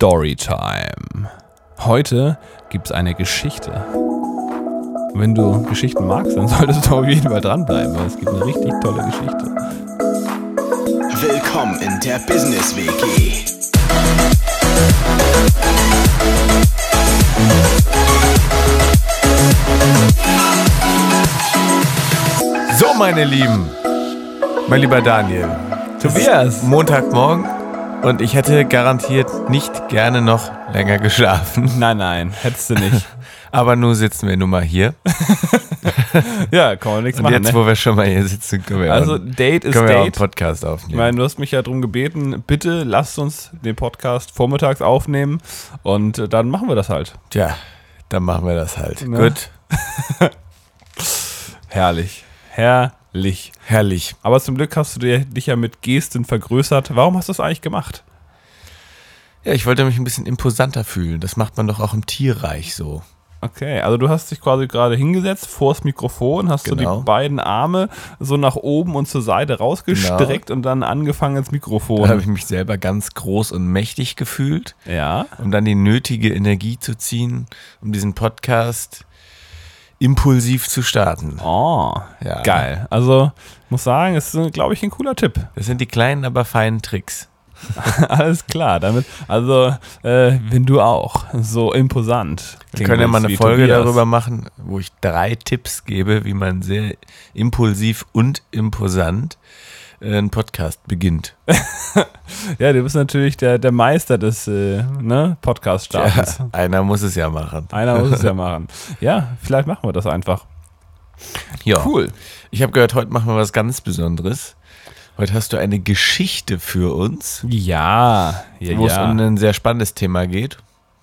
Storytime. Heute gibt es eine Geschichte. Wenn du Geschichten magst, dann solltest du auf jeden Fall dranbleiben, weil es gibt eine richtig tolle Geschichte. Willkommen in der Business WG. So, meine Lieben, mein lieber Daniel, Tobias! Montagmorgen und ich hätte garantiert nicht gerne noch länger geschlafen. Nein, nein, hättest du nicht. Aber nun sitzen wir nun mal hier. ja, kann man nichts Und machen. jetzt, ne? wo wir schon mal hier sitzen, können wir, Also, auch, Date ist können wir auch einen Date. Podcast Ich aufnehmen. meine, du hast mich ja darum gebeten, bitte lasst uns den Podcast vormittags aufnehmen und äh, dann machen wir das halt. Tja, dann machen wir das halt. Ne? Gut, Herrlich. Herrlich. herrlich. Aber zum Glück hast du dir, dich ja mit Gesten vergrößert. Warum hast du das eigentlich gemacht? Ja, ich wollte mich ein bisschen imposanter fühlen. Das macht man doch auch im Tierreich so. Okay, also du hast dich quasi gerade hingesetzt vors Mikrofon, hast Genau. so die beiden Arme so nach oben und zur Seite rausgestreckt und dann angefangen ins Dann habe Mikrofon. ich mich selber ganz groß und mächtig gefühlt, Ja. um dann die nötige Energie zu ziehen, um diesen Podcast impulsiv zu starten. Oh, Ja. geil. Also muss sagen, es ist, glaube ich, ein cooler Tipp. Das sind die kleinen, aber feinen Tricks. Alles klar, damit, also äh, wenn du auch so imposant. Wir können ja mal eine Folge Tobias. darüber machen, wo ich drei Tipps gebe, wie man sehr impulsiv und imposant äh, einen Podcast beginnt. Ja, du bist natürlich der, der Meister des äh, ne, Podcast-Startens. Ja, einer muss es ja machen. Einer muss es ja machen. Ja, vielleicht machen wir das einfach. Ja. Cool. Ich habe gehört, heute machen wir was ganz Besonderes. Heute hast du eine Geschichte für uns, Ja, ja, wo es ja. um ein sehr spannendes Thema geht,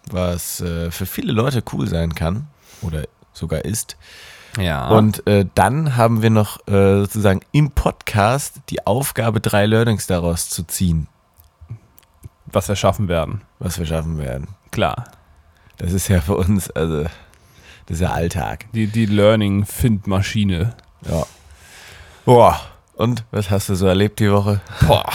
was äh, für viele Leute cool sein kann oder sogar ist. Ja. Und äh, dann haben wir noch äh, sozusagen im Podcast die Aufgabe, drei Learnings daraus zu ziehen, was wir schaffen werden. was wir schaffen werden. Klar. Das ist ja für uns, also, das ist ja Alltag. Die, die Learning-Find-Maschine. Ja. Boah. Und was hast du so erlebt die Woche? Boah,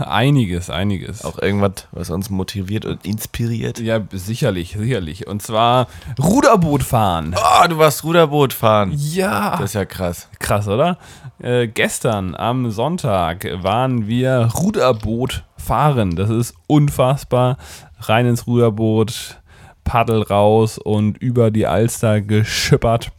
einiges, einiges. Auch irgendwas, was uns motiviert und inspiriert? Ja, sicherlich, sicherlich. Und zwar Ruderboot fahren. Oh, du warst Ruderboot fahren. Ja. Das ist ja krass. Krass, oder? Äh, gestern am Sonntag waren wir Ruderboot fahren. Das ist unfassbar. Rein ins Ruderboot, Paddel raus und über die Alster geschippert.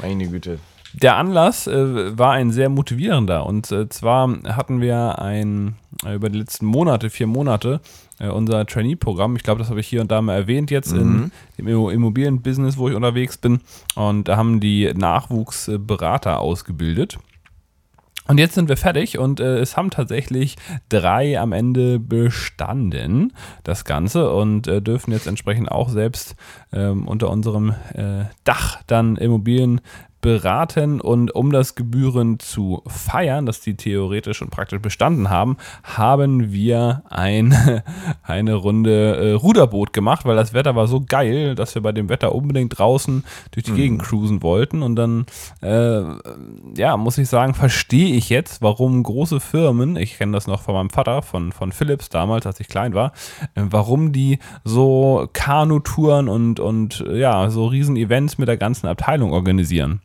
Meine Güte. Der Anlass äh, war ein sehr motivierender. Und äh, zwar hatten wir ein, äh, über die letzten Monate, vier Monate, äh, unser Trainee-Programm. Ich glaube, das habe ich hier und da mal erwähnt jetzt in dem Immo- Immobilienbusiness, wo ich unterwegs bin. Und da haben die Nachwuchsberater ausgebildet. Und jetzt sind wir fertig und äh, es haben tatsächlich drei am Ende bestanden, das Ganze, und äh, dürfen jetzt entsprechend auch selbst ähm, unter unserem äh, Dach dann Immobilien beraten und um das gebührend zu feiern, dass die theoretisch und praktisch bestanden haben, haben wir ein, eine Runde äh, Ruderboot gemacht, weil das Wetter war so geil, dass wir bei dem Wetter unbedingt draußen durch die Gegend cruisen wollten und dann äh, ja, muss ich sagen, verstehe ich jetzt, warum große Firmen, ich kenne das noch von meinem Vater, von, von Philips damals, als ich klein war, äh, warum die so Kanutouren und, und ja, so Riesen-Events mit der ganzen Abteilung organisieren.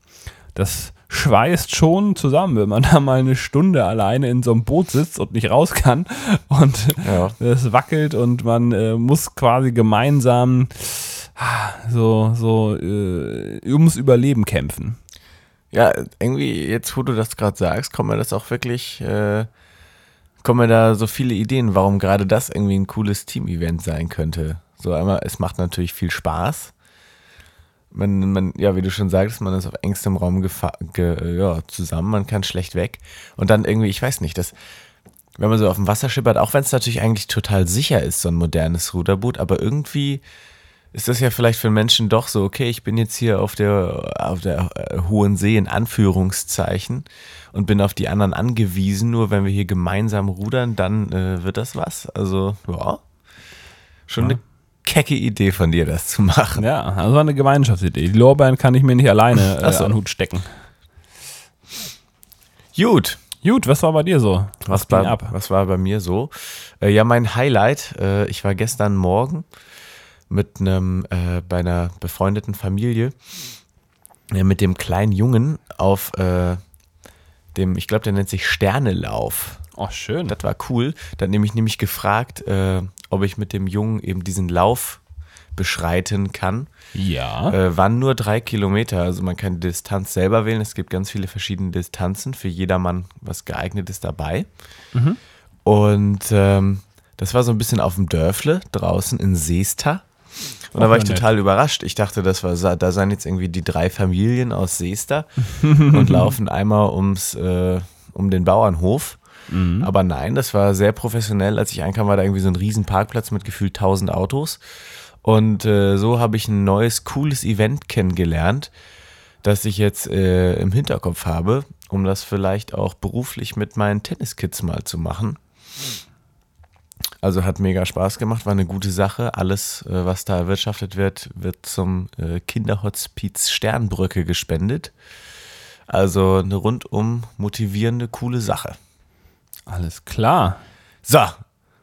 Das schweißt schon zusammen, wenn man da mal eine Stunde alleine in so einem Boot sitzt und nicht raus kann und Ja. es wackelt und man äh, muss quasi gemeinsam ah, so, so äh, ums Überleben kämpfen. Ja, irgendwie, jetzt wo du das gerade sagst, kommen mir das auch wirklich, äh, kommen mir da so viele Ideen, warum gerade das irgendwie ein cooles Team-Event sein könnte. So einmal, es macht natürlich viel Spaß. Man, man, ja, wie du schon sagst, man ist auf engstem Raum ge, ja, zusammen, man kann schlecht weg. Und dann irgendwie, ich weiß nicht, das, wenn man so auf dem Wasser schippert, auch wenn es natürlich eigentlich total sicher ist, so ein modernes Ruderboot, aber irgendwie ist das ja vielleicht für Menschen doch so, okay, ich bin jetzt hier auf der, auf der äh, hohen See in Anführungszeichen und bin auf die anderen angewiesen, nur wenn wir hier gemeinsam rudern, dann äh, wird das was. Also, ja, schon eine kecke Idee von dir, das zu machen. Ja, also eine Gemeinschaftsidee. Die Lorbeeren kann ich mir nicht alleine äh, so. an den Hut stecken. Gut, Gut, was war bei dir so? Was, ging war, was war bei mir so? Äh, ja, mein Highlight, äh, ich war gestern Morgen mit einem, äh, bei einer befreundeten Familie, äh, mit dem kleinen Jungen auf äh, dem, ich glaube, der nennt sich Sternelauf. Oh, schön. Das war cool. Dann nämlich nämlich gefragt, äh, ob ich mit dem Jungen eben diesen Lauf beschreiten kann. Ja. Äh, waren nur drei Kilometer, also man kann die Distanz selber wählen. Es gibt ganz viele verschiedene Distanzen, für jedermann was geeignetes dabei. Und ähm, das war so ein bisschen auf dem Dörfle draußen in Seesta. Und da war ich total überrascht. Ich dachte, das war, da seien jetzt irgendwie die drei Familien aus Seesta und laufen einmal ums, äh, um den Bauernhof. Aber nein, das war sehr professionell. Als ich einkam, war da irgendwie so ein riesen Parkplatz mit gefühlt 1000 Autos. Und äh, so habe ich ein neues, cooles Event kennengelernt, das ich jetzt äh, im Hinterkopf habe, um das vielleicht auch beruflich mit meinen Tenniskids mal zu machen. Also hat mega Spaß gemacht, war eine gute Sache. Alles, äh, was da erwirtschaftet wird, wird zum äh, Kinderhospiz Sternbrücke gespendet. Also eine rundum motivierende, coole Sache. Alles klar. So,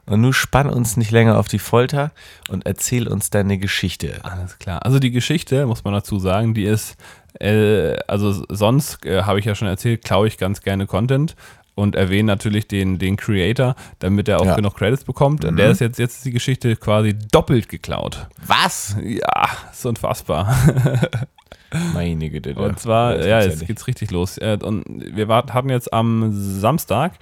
und nun spann uns nicht länger auf die Folter und erzähl uns deine Geschichte. Alles klar. Also die Geschichte, muss man dazu sagen, die ist, äh, also sonst äh, habe ich ja schon erzählt, klaue ich ganz gerne Content und erwähne natürlich den, den Creator, damit er auch Ja. genug Credits bekommt. Der ist jetzt, jetzt ist die Geschichte quasi doppelt geklaut. Was? Ja, ist unfassbar. Meine Güte. Und zwar, ja, jetzt geht's richtig los. Äh, Und wir hatten jetzt am Samstag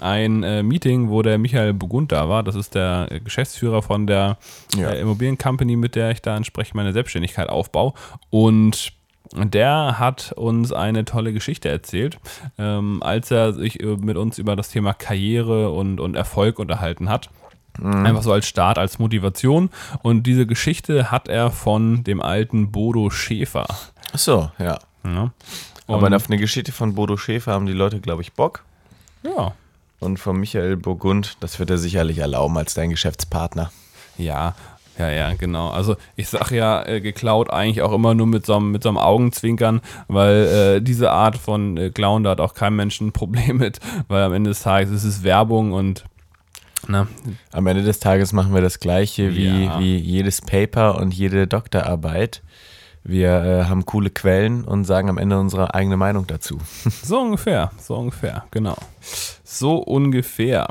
ein äh, Meeting, wo der Michael Burgund da war. Das ist der äh, Geschäftsführer von der Ja. äh, Immobiliencompany, mit der ich da entsprechend meine Selbstständigkeit aufbaue. Und der hat uns eine tolle Geschichte erzählt, ähm, als er sich äh, mit uns über das Thema Karriere und, und Erfolg unterhalten hat. Einfach so als Start, als Motivation. Und diese Geschichte hat er von dem alten Bodo Schäfer. Ach so, ja. Ja. Aber Und- auf eine Geschichte von Bodo Schäfer haben die Leute, glaube ich, Bock. Ja. Und von Michael Burgund, das wird er sicherlich erlauben als dein Geschäftspartner. Ja, ja, ja, genau. Also ich sag ja, äh, geklaut eigentlich auch immer nur mit so einem, mit so einem Augenzwinkern, weil äh, diese Art von äh, Klauen, da hat auch kein Mensch ein Problem mit, weil am Ende des Tages ist es Werbung und na, Am Ende des Tages machen wir das Gleiche wie, Ja. wie jedes Paper und jede Doktorarbeit. Wir äh, haben coole Quellen und sagen am Ende unsere eigene Meinung dazu. so ungefähr, so ungefähr, genau. So ungefähr.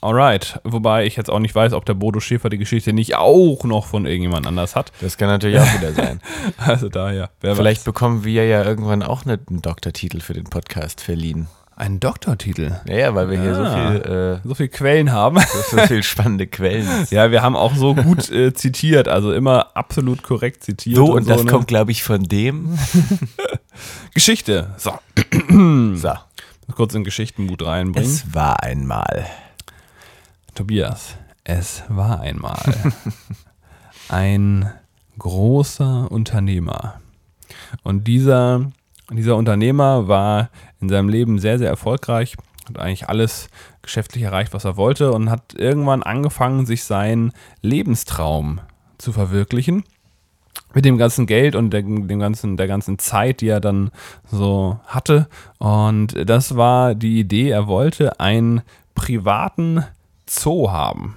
Alright, wobei ich jetzt auch nicht weiß, ob der Bodo Schäfer die Geschichte nicht auch noch von irgendjemand anders hat. Das kann natürlich auch wieder sein. Also daher, wer Vielleicht weiß. bekommen wir ja irgendwann auch einen Doktortitel für den Podcast verliehen. Ein Doktortitel. Ja, ja, weil wir hier so Ah. viel, So viele Quellen haben. äh, so viel spannende Quellen. Ja, wir haben auch so gut äh, zitiert, also immer absolut korrekt zitiert. So, und das ne? kommt, glaube ich, von dem. Geschichte. So, So, kurz in Geschichtenmut reinbringen. es war einmal. Tobias, es war einmal ein großer Unternehmer. Und dieser, dieser Unternehmer war in seinem Leben sehr, sehr erfolgreich, hat eigentlich alles geschäftlich erreicht, was er wollte und hat irgendwann angefangen, sich seinen Lebenstraum zu verwirklichen. Mit dem ganzen Geld und der, dem ganzen, der ganzen Zeit, die er dann so hatte. Und das war die Idee, er wollte einen privaten Zoo haben.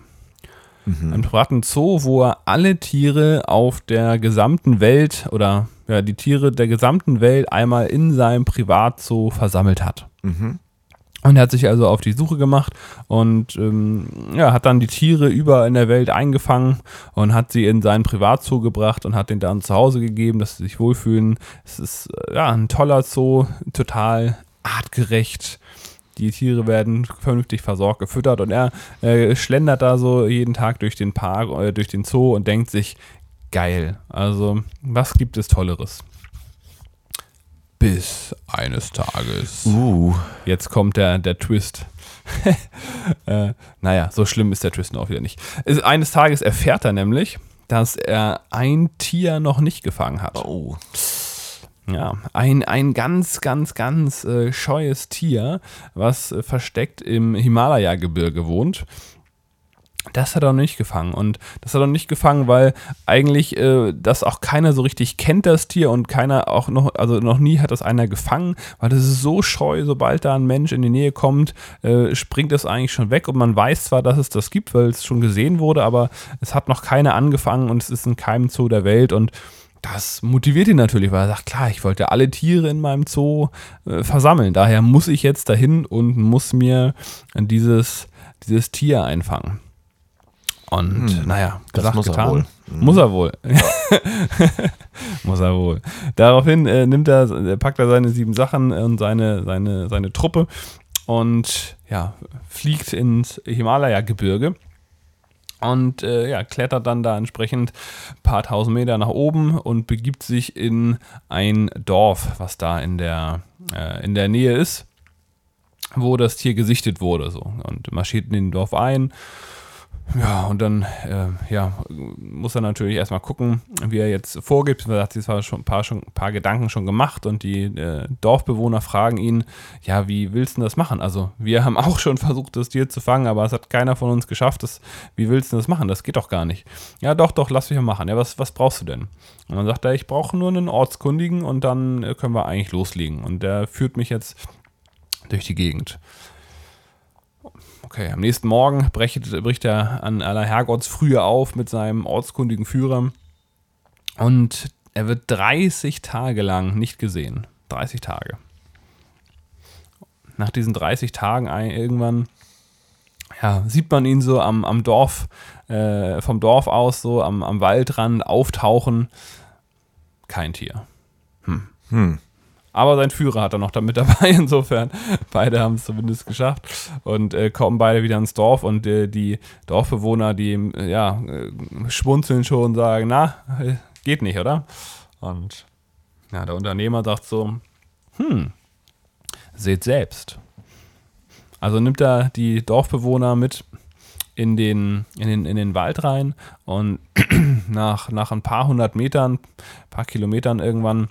Einen privaten Zoo, wo er alle Tiere auf der gesamten Welt oder ja, die Tiere der gesamten Welt einmal in seinem Privatzoo versammelt hat. Und er hat sich also auf die Suche gemacht und ähm, ja, hat dann die Tiere überall in der Welt eingefangen und hat sie in seinen Privatzoo gebracht und hat den dann zu Hause gegeben, dass sie sich wohlfühlen. Es ist äh, ja ein toller Zoo, total artgerecht. Die Tiere werden vernünftig versorgt, gefüttert und er äh, schlendert da so jeden Tag durch den Park, äh, durch den Zoo und denkt sich, geil. Also, was gibt es Tolleres? Bis eines Tages. Uh, Jetzt kommt der, der Twist. äh, naja, so schlimm ist der Twist noch wieder nicht. Es, eines Tages erfährt er nämlich, dass er ein Tier noch nicht gefangen hat. oh. Ja, ein, ein ganz, ganz, ganz äh, scheues Tier, was äh, versteckt im Himalaya-Gebirge wohnt. Das hat er noch nicht gefangen. Und das hat er noch nicht gefangen, weil eigentlich äh, das auch keiner so richtig kennt, das Tier, und keiner auch noch, also noch nie hat das einer gefangen, weil das ist so scheu, sobald da ein Mensch in die Nähe kommt, äh, springt es eigentlich schon weg und man weiß zwar, dass es das gibt, weil es schon gesehen wurde, aber es hat noch keiner angefangen und es ist in keinem Zoo der Welt und das motiviert ihn natürlich, weil er sagt, klar, ich wollte alle Tiere in meinem Zoo äh, versammeln. Daher muss ich jetzt dahin und muss mir dieses, dieses Tier einfangen. Und hm, naja, das muss getan. er wohl. Hm. Muss er wohl. Muss er wohl. Daraufhin äh, nimmt er, äh, packt er seine sieben Sachen und seine, seine, seine Truppe und ja, fliegt ins Himalaya-Gebirge und äh, ja, klettert dann da entsprechend ein paar tausend Meter nach oben und begibt sich in ein Dorf, was da in der, äh, in der Nähe ist, wo das Tier gesichtet wurde. So. Und marschiert in den Dorf ein ja, und dann äh, ja, muss er natürlich erstmal gucken, wie er jetzt vorgeht. Er hat sich zwar schon ein paar, schon paar Gedanken schon gemacht und die äh, Dorfbewohner fragen ihn, ja, wie willst du das machen? Also, wir haben auch schon versucht, das Tier zu fangen, aber es hat keiner von uns geschafft. Das, wie willst du das machen? Das geht doch gar nicht. Ja, doch, doch, lass mich mal machen. Ja, was, was brauchst du denn? Und dann sagt er, ich brauche nur einen Ortskundigen und dann äh, können wir eigentlich loslegen. Und der führt mich jetzt durch die Gegend. Okay, am nächsten Morgen bricht, bricht er an aller Herrgottsfrühe auf mit seinem ortskundigen Führer und er wird 30 Tage lang nicht gesehen. 30 Tage. Nach diesen 30 Tagen irgendwann ja, sieht man ihn so am, am Dorf, äh, vom Dorf aus, so am, am Waldrand auftauchen. Kein Tier. Hm. Hm. Aber sein Führer hat er noch damit dabei. Insofern, beide haben es zumindest geschafft und äh, kommen beide wieder ins Dorf. Und äh, die Dorfbewohner, die äh, ja, äh, schmunzeln schon und sagen: Na, äh, geht nicht, oder? Und ja, der Unternehmer sagt so: Hm, seht selbst. Also nimmt er die Dorfbewohner mit in den, in den, in den Wald rein und nach, nach ein paar hundert Metern, paar Kilometern irgendwann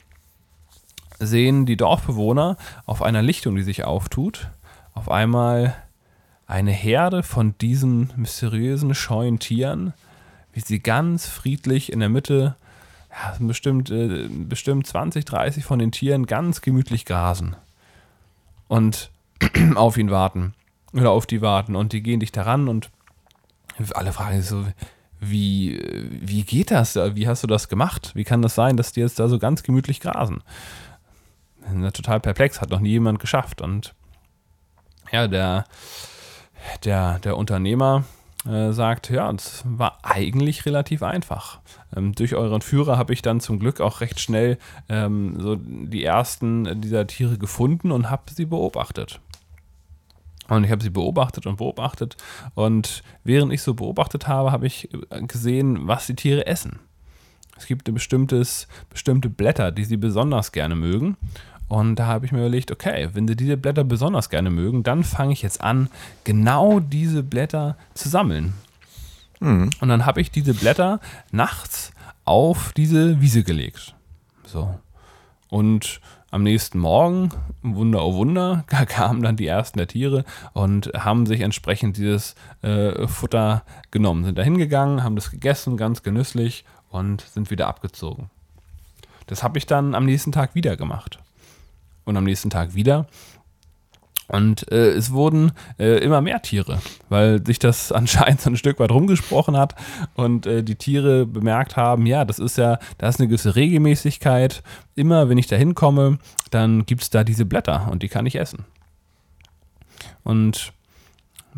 sehen die Dorfbewohner auf einer Lichtung, die sich auftut, auf einmal eine Herde von diesen mysteriösen, scheuen Tieren, wie sie ganz friedlich in der Mitte, ja, bestimmt, äh, bestimmt 20, 30 von den Tieren ganz gemütlich grasen und auf ihn warten oder auf die warten und die gehen dich daran und alle fragen sich so, wie, wie geht das? Wie hast du das gemacht? Wie kann das sein, dass die jetzt da so ganz gemütlich grasen? Total perplex, hat noch nie jemand geschafft. Und ja, der, der, der Unternehmer äh, sagt, ja, es war eigentlich relativ einfach. Ähm, durch euren Führer habe ich dann zum Glück auch recht schnell ähm, so die ersten dieser Tiere gefunden und habe sie beobachtet. Und ich habe sie beobachtet und beobachtet. Und während ich so beobachtet habe, habe ich gesehen, was die Tiere essen. Es gibt bestimmtes, bestimmte Blätter, die sie besonders gerne mögen. Und da habe ich mir überlegt, okay, wenn sie diese Blätter besonders gerne mögen, dann fange ich jetzt an, genau diese Blätter zu sammeln. Mhm. Und dann habe ich diese Blätter nachts auf diese Wiese gelegt. So. Und am nächsten Morgen, Wunder oh Wunder, kamen dann die ersten der Tiere und haben sich entsprechend dieses äh, Futter genommen. Sind da hingegangen, haben das gegessen, ganz genüsslich und sind wieder abgezogen. Das habe ich dann am nächsten Tag wieder gemacht und am nächsten Tag wieder. Und äh, es wurden äh, immer mehr Tiere, weil sich das anscheinend so ein Stück weit rumgesprochen hat und äh, die Tiere bemerkt haben, ja, das ist ja, da ist eine gewisse Regelmäßigkeit. Immer wenn ich da hinkomme, dann gibt es da diese Blätter und die kann ich essen. Und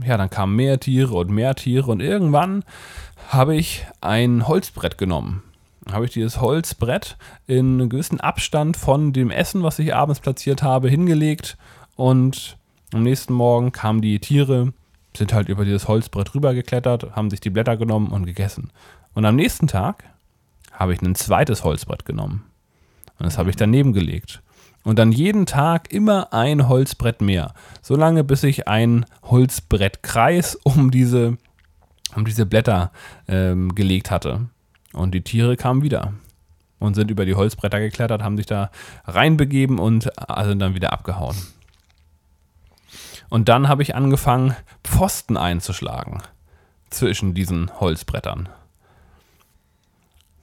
ja, dann kamen mehr Tiere und mehr Tiere und irgendwann habe ich ein Holzbrett genommen habe ich dieses Holzbrett in einem gewissen Abstand von dem Essen, was ich abends platziert habe, hingelegt und am nächsten Morgen kamen die Tiere, sind halt über dieses Holzbrett rübergeklettert, haben sich die Blätter genommen und gegessen. Und am nächsten Tag habe ich ein zweites Holzbrett genommen und das habe ich daneben gelegt. Und dann jeden Tag immer ein Holzbrett mehr. Solange bis ich ein Holzbrettkreis um diese, um diese Blätter ähm, gelegt hatte. Und die Tiere kamen wieder und sind über die Holzbretter geklettert, haben sich da reinbegeben und sind dann wieder abgehauen. Und dann habe ich angefangen, Pfosten einzuschlagen. zwischen diesen Holzbrettern.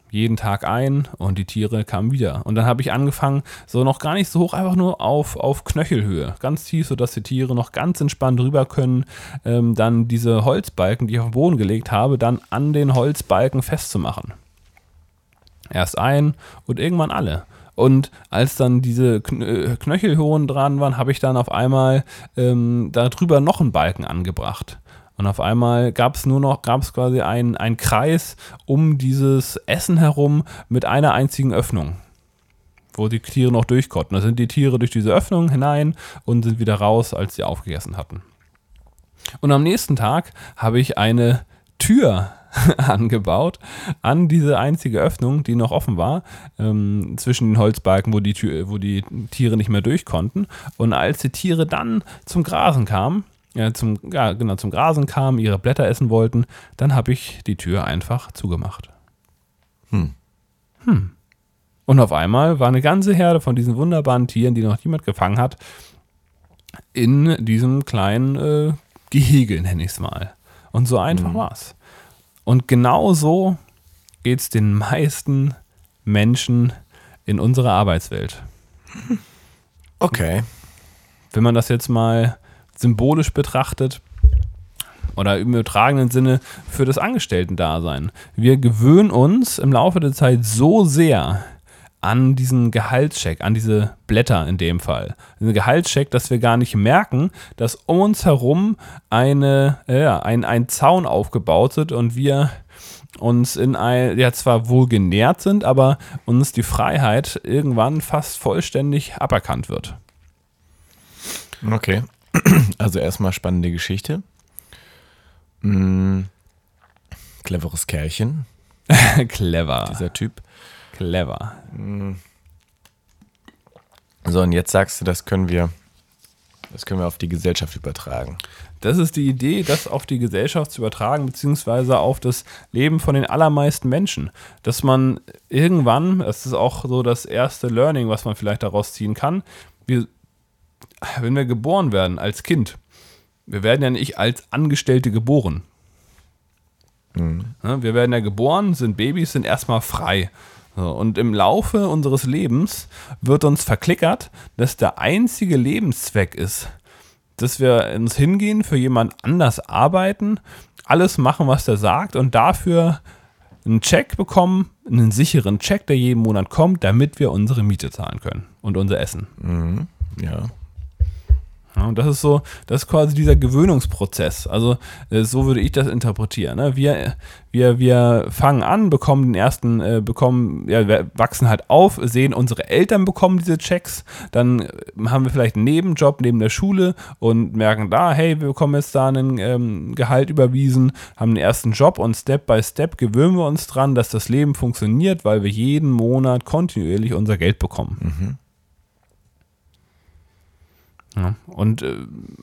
Jeden Tag ein und die Tiere kamen wieder. Und dann habe ich angefangen, so noch gar nicht so hoch, einfach nur auf, auf Knöchelhöhe, ganz tief, sodass die Tiere noch ganz entspannt rüber können. Ähm, dann diese Holzbalken, die ich auf den Boden gelegt habe, dann an den Holzbalken festzumachen. Erst ein und irgendwann alle. Und als dann diese äh, Knöchelhohen dran waren, habe ich dann auf einmal ähm, darüber noch einen Balken angebracht. Und auf einmal gab es nur noch, gab es quasi einen, Kreis um dieses Essen herum mit einer einzigen Öffnung, wo die Tiere noch durch konnten. Da sind die Tiere durch diese Öffnung hinein und sind wieder raus, als sie aufgegessen hatten. Und am nächsten Tag habe ich eine Tür angebaut an diese einzige Öffnung, die noch offen war, ähm, zwischen den Holzbalken, wo die, Tür, wo die Tiere nicht mehr durch konnten. Und als die Tiere dann zum Grasen kamen, ja, zum, ja, genau, zum Grasen kamen, ihre Blätter essen wollten, dann habe ich die Tür einfach zugemacht. Hm. Hm. Und auf einmal war eine ganze Herde von diesen wunderbaren Tieren, die noch niemand gefangen hat, in diesem kleinen äh, Gehege, nenne ich es mal. Und so einfach mhm. es. Und genau so geht es den meisten Menschen in unserer Arbeitswelt. Okay. Wenn man das jetzt mal symbolisch betrachtet oder im übertragenen Sinne für das Angestellten-Dasein. Wir gewöhnen uns im Laufe der Zeit so sehr an diesen Gehaltscheck, an diese Blätter in dem Fall. Diesen Gehaltscheck, dass wir gar nicht merken, dass um uns herum eine, ja, ein, ein Zaun aufgebaut wird und wir uns in ein, ja zwar wohl genährt sind, aber uns die Freiheit irgendwann fast vollständig aberkannt wird. Okay. Also erstmal spannende Geschichte. Mhm. Cleveres Kerlchen. Clever. Dieser Typ. Clever. Mhm. So, und jetzt sagst du, das können wir, das können wir auf die Gesellschaft übertragen. Das ist die Idee, das auf die Gesellschaft zu übertragen, beziehungsweise auf das Leben von den allermeisten Menschen. Dass man irgendwann, das ist auch so das erste Learning, was man vielleicht daraus ziehen kann, wir wenn wir geboren werden als Kind, wir werden ja nicht als Angestellte geboren. Mhm. Wir werden ja geboren, sind Babys, sind erstmal frei. Und im Laufe unseres Lebens wird uns verklickert, dass der einzige Lebenszweck ist, dass wir uns hingehen, für jemand anders arbeiten, alles machen, was der sagt und dafür einen Check bekommen, einen sicheren Check, der jeden Monat kommt, damit wir unsere Miete zahlen können und unser Essen. Mhm. Ja. Ja, und das ist so, das ist quasi dieser Gewöhnungsprozess. Also äh, so würde ich das interpretieren. Ne? Wir, wir, wir fangen an, bekommen den ersten, äh, bekommen, ja, wachsen halt auf, sehen, unsere Eltern bekommen diese Checks, dann äh, haben wir vielleicht einen Nebenjob neben der Schule und merken da, hey, wir bekommen jetzt da einen ähm, Gehalt überwiesen, haben den ersten Job und Step by Step gewöhnen wir uns dran, dass das Leben funktioniert, weil wir jeden Monat kontinuierlich unser Geld bekommen. Mhm. Ja, und äh,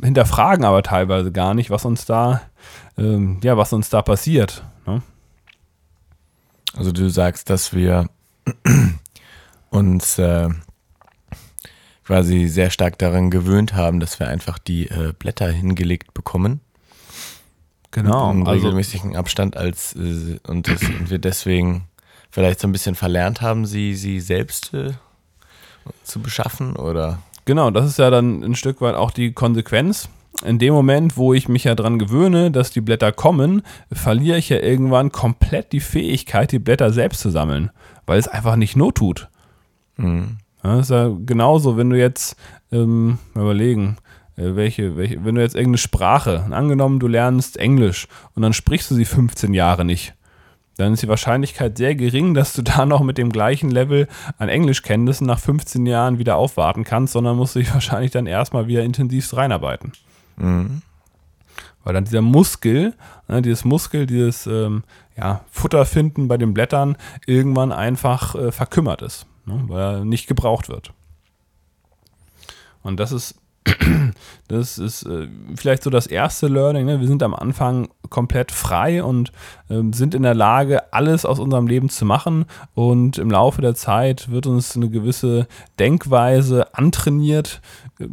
hinterfragen aber teilweise gar nicht, was uns da, ähm, ja, was uns da passiert. Ne? Also du sagst, dass wir uns äh, quasi sehr stark daran gewöhnt haben, dass wir einfach die äh, Blätter hingelegt bekommen. Genau. Im also, regelmäßigen Abstand als äh, und, das, und, wir deswegen vielleicht so ein bisschen verlernt haben, sie, sie selbst äh, zu beschaffen oder Genau, das ist ja dann ein Stück weit auch die Konsequenz. In dem Moment, wo ich mich ja daran gewöhne, dass die Blätter kommen, verliere ich ja irgendwann komplett die Fähigkeit, die Blätter selbst zu sammeln, weil es einfach nicht not tut. Mhm. das ist ja genauso, wenn du jetzt ähm, überlegen, äh, welche, welche, wenn du jetzt irgendeine Sprache, angenommen, du lernst Englisch und dann sprichst du sie 15 Jahre nicht dann ist die Wahrscheinlichkeit sehr gering, dass du da noch mit dem gleichen Level an Englischkenntnissen nach 15 Jahren wieder aufwarten kannst, sondern musst du dich wahrscheinlich dann erstmal wieder intensivst reinarbeiten. Mhm. Weil dann dieser Muskel, ne, dieses Muskel, dieses ähm, ja, Futter finden bei den Blättern irgendwann einfach äh, verkümmert ist, ne, weil er nicht gebraucht wird. Und das ist Das ist äh, vielleicht so das erste Learning. Ne? Wir sind am Anfang komplett frei und äh, sind in der Lage, alles aus unserem Leben zu machen. Und im Laufe der Zeit wird uns eine gewisse Denkweise antrainiert, äh,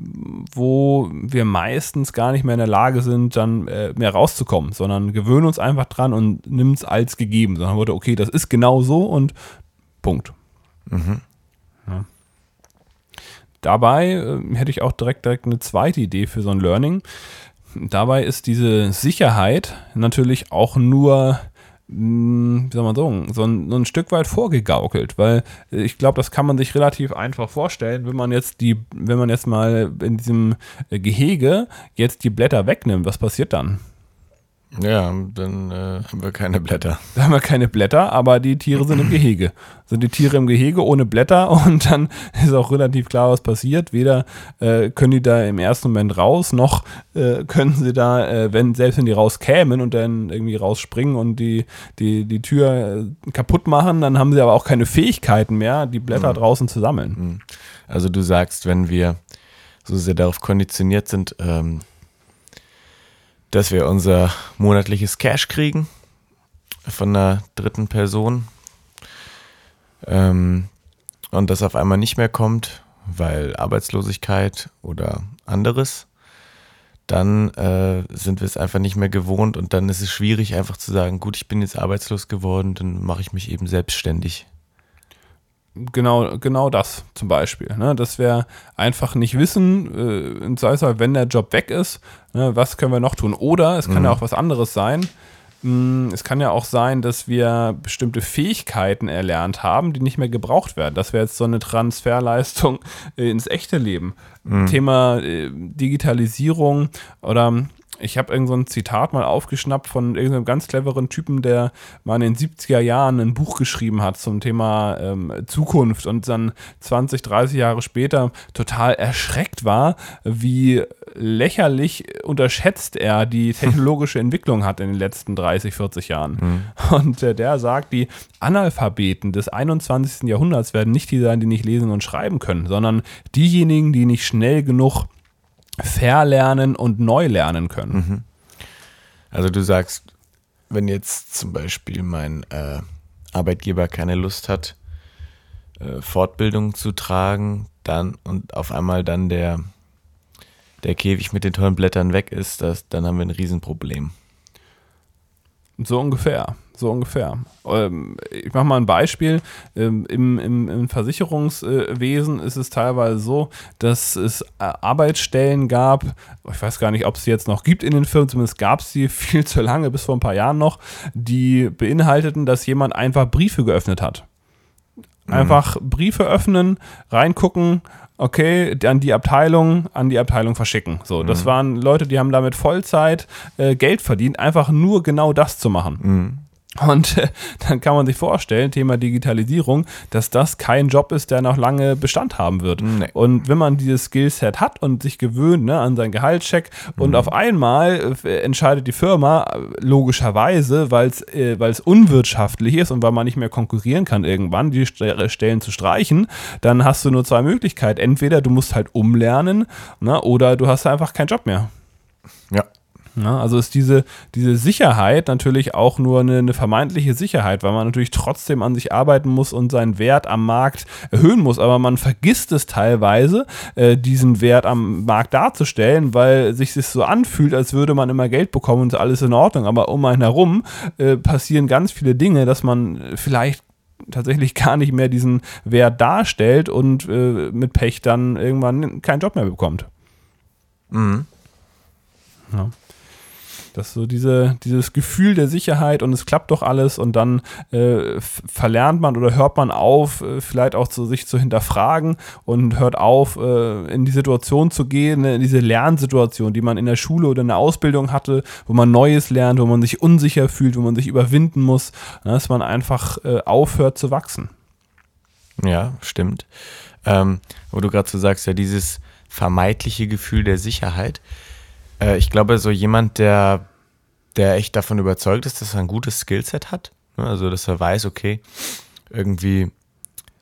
wo wir meistens gar nicht mehr in der Lage sind, dann äh, mehr rauszukommen, sondern gewöhnen uns einfach dran und nehmen es als gegeben. Sondern wurde, okay, das ist genau so und Punkt. Mhm. Ja. Dabei äh, hätte ich auch direkt, direkt eine zweite Idee für so ein Learning. Dabei ist diese Sicherheit natürlich auch nur hm, wie soll man sagen, so ein, so ein Stück weit vorgegaukelt, weil ich glaube, das kann man sich relativ einfach vorstellen, wenn man jetzt die, wenn man jetzt mal in diesem Gehege jetzt die Blätter wegnimmt, was passiert dann? Ja, dann äh, haben wir keine Blätter. Da haben wir keine Blätter, aber die Tiere sind im Gehege. Sind die Tiere im Gehege ohne Blätter und dann ist auch relativ klar, was passiert. Weder äh, können die da im ersten Moment raus, noch äh, können sie da, äh, wenn, selbst wenn die rauskämen und dann irgendwie rausspringen und die, die, die Tür äh, kaputt machen, dann haben sie aber auch keine Fähigkeiten mehr, die Blätter mhm. draußen zu sammeln. Mhm. Also du sagst, wenn wir so sehr darauf konditioniert sind, ähm, dass wir unser monatliches Cash kriegen von einer dritten Person. Ähm, und das auf einmal nicht mehr kommt, weil Arbeitslosigkeit oder anderes, dann äh, sind wir es einfach nicht mehr gewohnt und dann ist es schwierig einfach zu sagen, gut, ich bin jetzt arbeitslos geworden, dann mache ich mich eben selbstständig genau, genau das zum Beispiel. Ne? Dass wir einfach nicht wissen, äh, in Zweifelsfall, wenn der Job weg ist, ne, was können wir noch tun? Oder es kann mhm. ja auch was anderes sein. Hm, es kann ja auch sein, dass wir bestimmte Fähigkeiten erlernt haben, die nicht mehr gebraucht werden. Das wäre jetzt so eine Transferleistung äh, ins echte Leben. Mhm. Thema äh, Digitalisierung oder ich habe irgend so ein Zitat mal aufgeschnappt von irgendeinem ganz cleveren Typen, der mal in den 70er Jahren ein Buch geschrieben hat zum Thema ähm, Zukunft und dann 20, 30 Jahre später total erschreckt war, wie lächerlich unterschätzt er die technologische Entwicklung hat in den letzten 30, 40 Jahren. Mhm. Und äh, der sagt, die Analphabeten des 21. Jahrhunderts werden nicht die sein, die nicht lesen und schreiben können, sondern diejenigen, die nicht schnell genug verlernen und neu lernen können. Mhm. Also du sagst, wenn jetzt zum Beispiel mein äh, Arbeitgeber keine Lust hat, äh, Fortbildung zu tragen, dann und auf einmal dann der, der Käfig mit den tollen Blättern weg ist, das, dann haben wir ein Riesenproblem. So ungefähr so ungefähr. Ähm, ich mache mal ein Beispiel. Ähm, Im, im, Im, Versicherungswesen ist es teilweise so, dass es äh, Arbeitsstellen gab, ich weiß gar nicht, ob es sie jetzt noch gibt in den Firmen, zumindest gab es sie viel zu lange, bis vor ein paar Jahren noch, die beinhalteten, dass jemand einfach Briefe geöffnet hat. Mhm. Einfach Briefe öffnen, reingucken, okay, an die Abteilung, an die Abteilung verschicken. So, das mhm. waren Leute, die haben damit Vollzeit äh, Geld verdient, einfach nur genau das zu machen. Mhm. Und äh, dann kann man sich vorstellen, Thema Digitalisierung, dass das kein Job ist, der noch lange Bestand haben wird. Nee. Und wenn man dieses Skillset hat und sich gewöhnt ne, an seinen Gehaltscheck mhm. und auf einmal äh, entscheidet die Firma äh, logischerweise, weil es äh, unwirtschaftlich ist und weil man nicht mehr konkurrieren kann irgendwann, die Stellen zu streichen, dann hast du nur zwei Möglichkeiten. Entweder du musst halt umlernen ne, oder du hast einfach keinen Job mehr. Ja, ja, also ist diese, diese Sicherheit natürlich auch nur eine, eine, vermeintliche Sicherheit, weil man natürlich trotzdem an sich arbeiten muss und seinen Wert am Markt erhöhen muss. Aber man vergisst es teilweise, äh, diesen Wert am Markt darzustellen, weil sich das so anfühlt, als würde man immer Geld bekommen und alles in Ordnung. Aber um einen herum äh, passieren ganz viele Dinge, dass man vielleicht tatsächlich gar nicht mehr diesen Wert darstellt und äh, mit Pech dann irgendwann keinen Job mehr bekommt. Mhm. Ja. Das so diese, dieses Gefühl der Sicherheit und es klappt doch alles und dann äh, verlernt man oder hört man auf, äh, vielleicht auch zu sich zu hinterfragen und hört auf, äh, in die Situation zu gehen, ne, in diese Lernsituation, die man in der Schule oder in der Ausbildung hatte, wo man Neues lernt, wo man sich unsicher fühlt, wo man sich überwinden muss, ne, dass man einfach äh, aufhört zu wachsen. Ja, stimmt. Ähm, wo du gerade so sagst, ja, dieses vermeintliche Gefühl der Sicherheit äh, ich glaube, so jemand, der, der echt davon überzeugt ist, dass er ein gutes Skillset hat, ne? also dass er weiß, okay, irgendwie,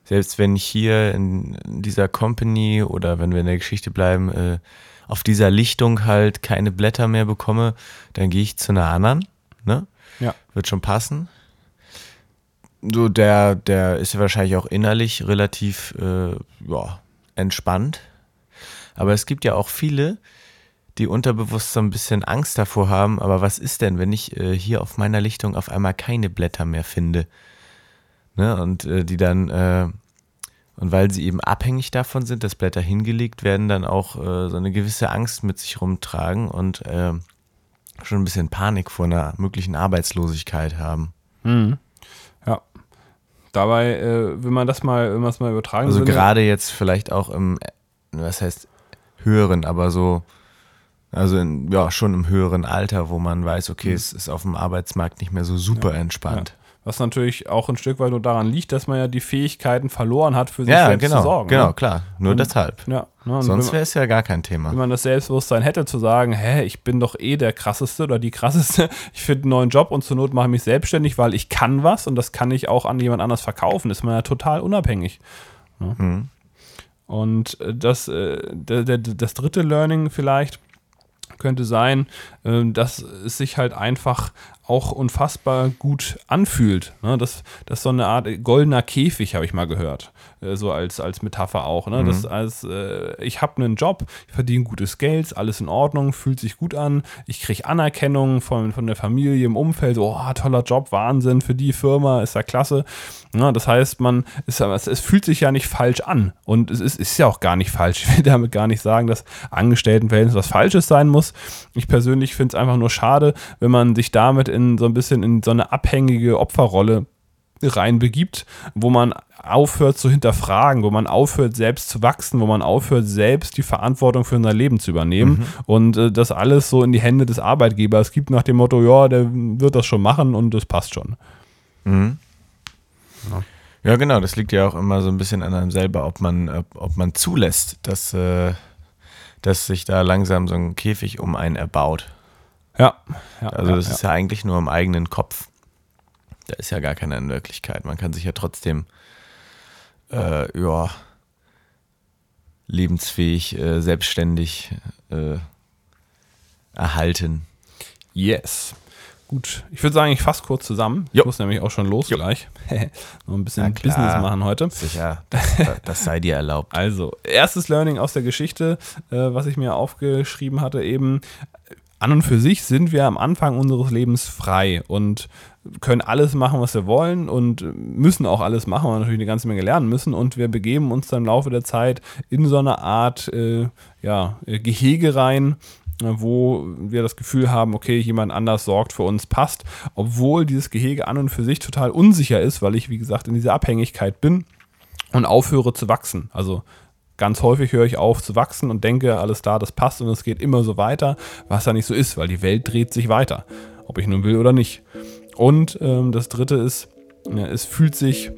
selbst wenn ich hier in, in dieser Company oder wenn wir in der Geschichte bleiben, äh, auf dieser Lichtung halt keine Blätter mehr bekomme, dann gehe ich zu einer anderen. Ne? Ja. Wird schon passen. So, der, der ist ja wahrscheinlich auch innerlich relativ äh, ja, entspannt. Aber es gibt ja auch viele, die unterbewusst so ein bisschen Angst davor haben. Aber was ist denn, wenn ich äh, hier auf meiner Lichtung auf einmal keine Blätter mehr finde? Ne? Und äh, die dann, äh, und weil sie eben abhängig davon sind, dass Blätter hingelegt werden, dann auch äh, so eine gewisse Angst mit sich rumtragen und äh, schon ein bisschen Panik vor einer möglichen Arbeitslosigkeit haben. Ja. Dabei, äh, wenn man das mal, wenn man es mal übertragen Also gerade jetzt vielleicht auch im, was heißt höheren, aber so, also in, ja, schon im höheren Alter, wo man weiß, okay, es ist auf dem Arbeitsmarkt nicht mehr so super entspannt. Was natürlich auch ein Stück weit nur daran liegt, dass man ja die Fähigkeiten verloren hat, für sich Ja, selbst genau, zu sorgen. genau, ne? klar. Nur Und- deshalb. Ja, ne? Sonst wäre es ja gar kein Thema. wenn man das Selbstbewusstsein hätte, zu sagen, hä, ich bin doch eh der krasseste oder die krasseste, ich finde einen neuen Job und zur Not mache ich mich selbstständig, weil ich kann was und das kann ich auch an jemand anders verkaufen, ist man ja total unabhängig. Ne? Mhm. Und äh, das, äh, das dritte Learning vielleicht könnte sein, äh, dass es sich halt einfach auch unfassbar gut anfühlt. Ne? Das, das ist so eine Art goldener Käfig, habe ich mal gehört. Äh, So als, als Metapher auch. Ne? Das als, äh, ich habe einen Job, ich verdiene gutes Geld, alles in Ordnung, fühlt sich gut an. Ich kriege Anerkennung von, von der Familie im Umfeld. So, oh, toller Job, Wahnsinn für die Firma, ist ja klasse. Ja, das heißt, man ist, es, es fühlt sich ja nicht falsch an. Und es ist, ist ja auch gar nicht falsch. Ich will damit gar nicht sagen, dass Angestelltenverhältnis was Falsches sein muss. Ich persönlich finde es einfach nur schade, wenn man sich damit in so ein bisschen in so eine abhängige Opferrolle reinbegibt, wo man aufhört zu hinterfragen, wo man aufhört selbst zu wachsen, wo man aufhört selbst die Verantwortung für unser Leben zu übernehmen und äh, das alles so in die Hände des Arbeitgebers gibt nach dem Motto, ja, der wird das schon machen und das passt schon. Ja, genau, das liegt ja auch immer so ein bisschen an einem selber, ob man, ob, ob man zulässt, dass, äh, dass sich da langsam so ein Käfig um einen erbaut. Ja, ja Also das ja. ist ja eigentlich nur im eigenen Kopf. Da ist ja gar keine in Wirklichkeit. Man kann sich ja trotzdem äh, ja, lebensfähig, äh, selbstständig äh, erhalten. Yes. Gut, ich würde sagen, ich fasse kurz zusammen. Ich Jo. muss nämlich auch schon los gleich. Noch ein bisschen klar. Business machen heute. Sicher, das, das sei dir erlaubt. Also, erstes Learning aus der Geschichte, äh, was ich mir aufgeschrieben hatte, eben, an und für sich sind wir am Anfang unseres Lebens frei und können alles machen, was wir wollen und müssen auch alles machen, weil wir natürlich eine ganze Menge lernen müssen und wir begeben uns dann im Laufe der Zeit in so eine Art äh, ja, Gehege rein, wo wir das Gefühl haben, okay, jemand anders sorgt für uns, passt, obwohl dieses Gehege an und für sich total unsicher ist, weil ich, wie gesagt, in dieser Abhängigkeit bin und aufhöre zu wachsen. Also ganz häufig höre ich auf zu wachsen und denke, alles da, das passt und es geht immer so weiter, was ja nicht so ist, weil die Welt dreht sich weiter, ob ich nun will oder nicht. Und ähm, das Dritte ist, ja, es fühlt sich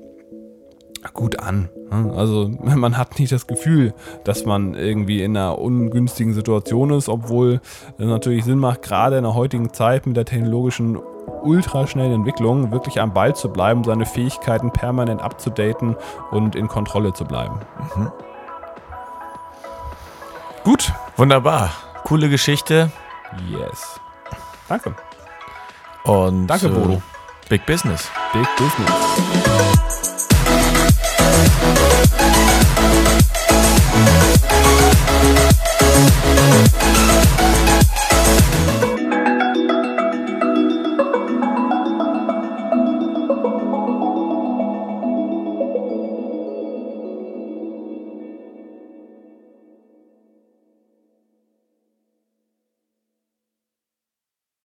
gut an. ne? Also man hat nicht das Gefühl, dass man irgendwie in einer ungünstigen Situation ist, obwohl es natürlich Sinn macht, gerade in der heutigen Zeit mit der technologischen ultraschnellen Entwicklung wirklich am Ball zu bleiben, seine Fähigkeiten permanent abzudaten und in Kontrolle zu bleiben. Gut. Wunderbar. Coole Geschichte. Yes. Danke. Und Danke, äh, Bodo. Big Business. Big Business.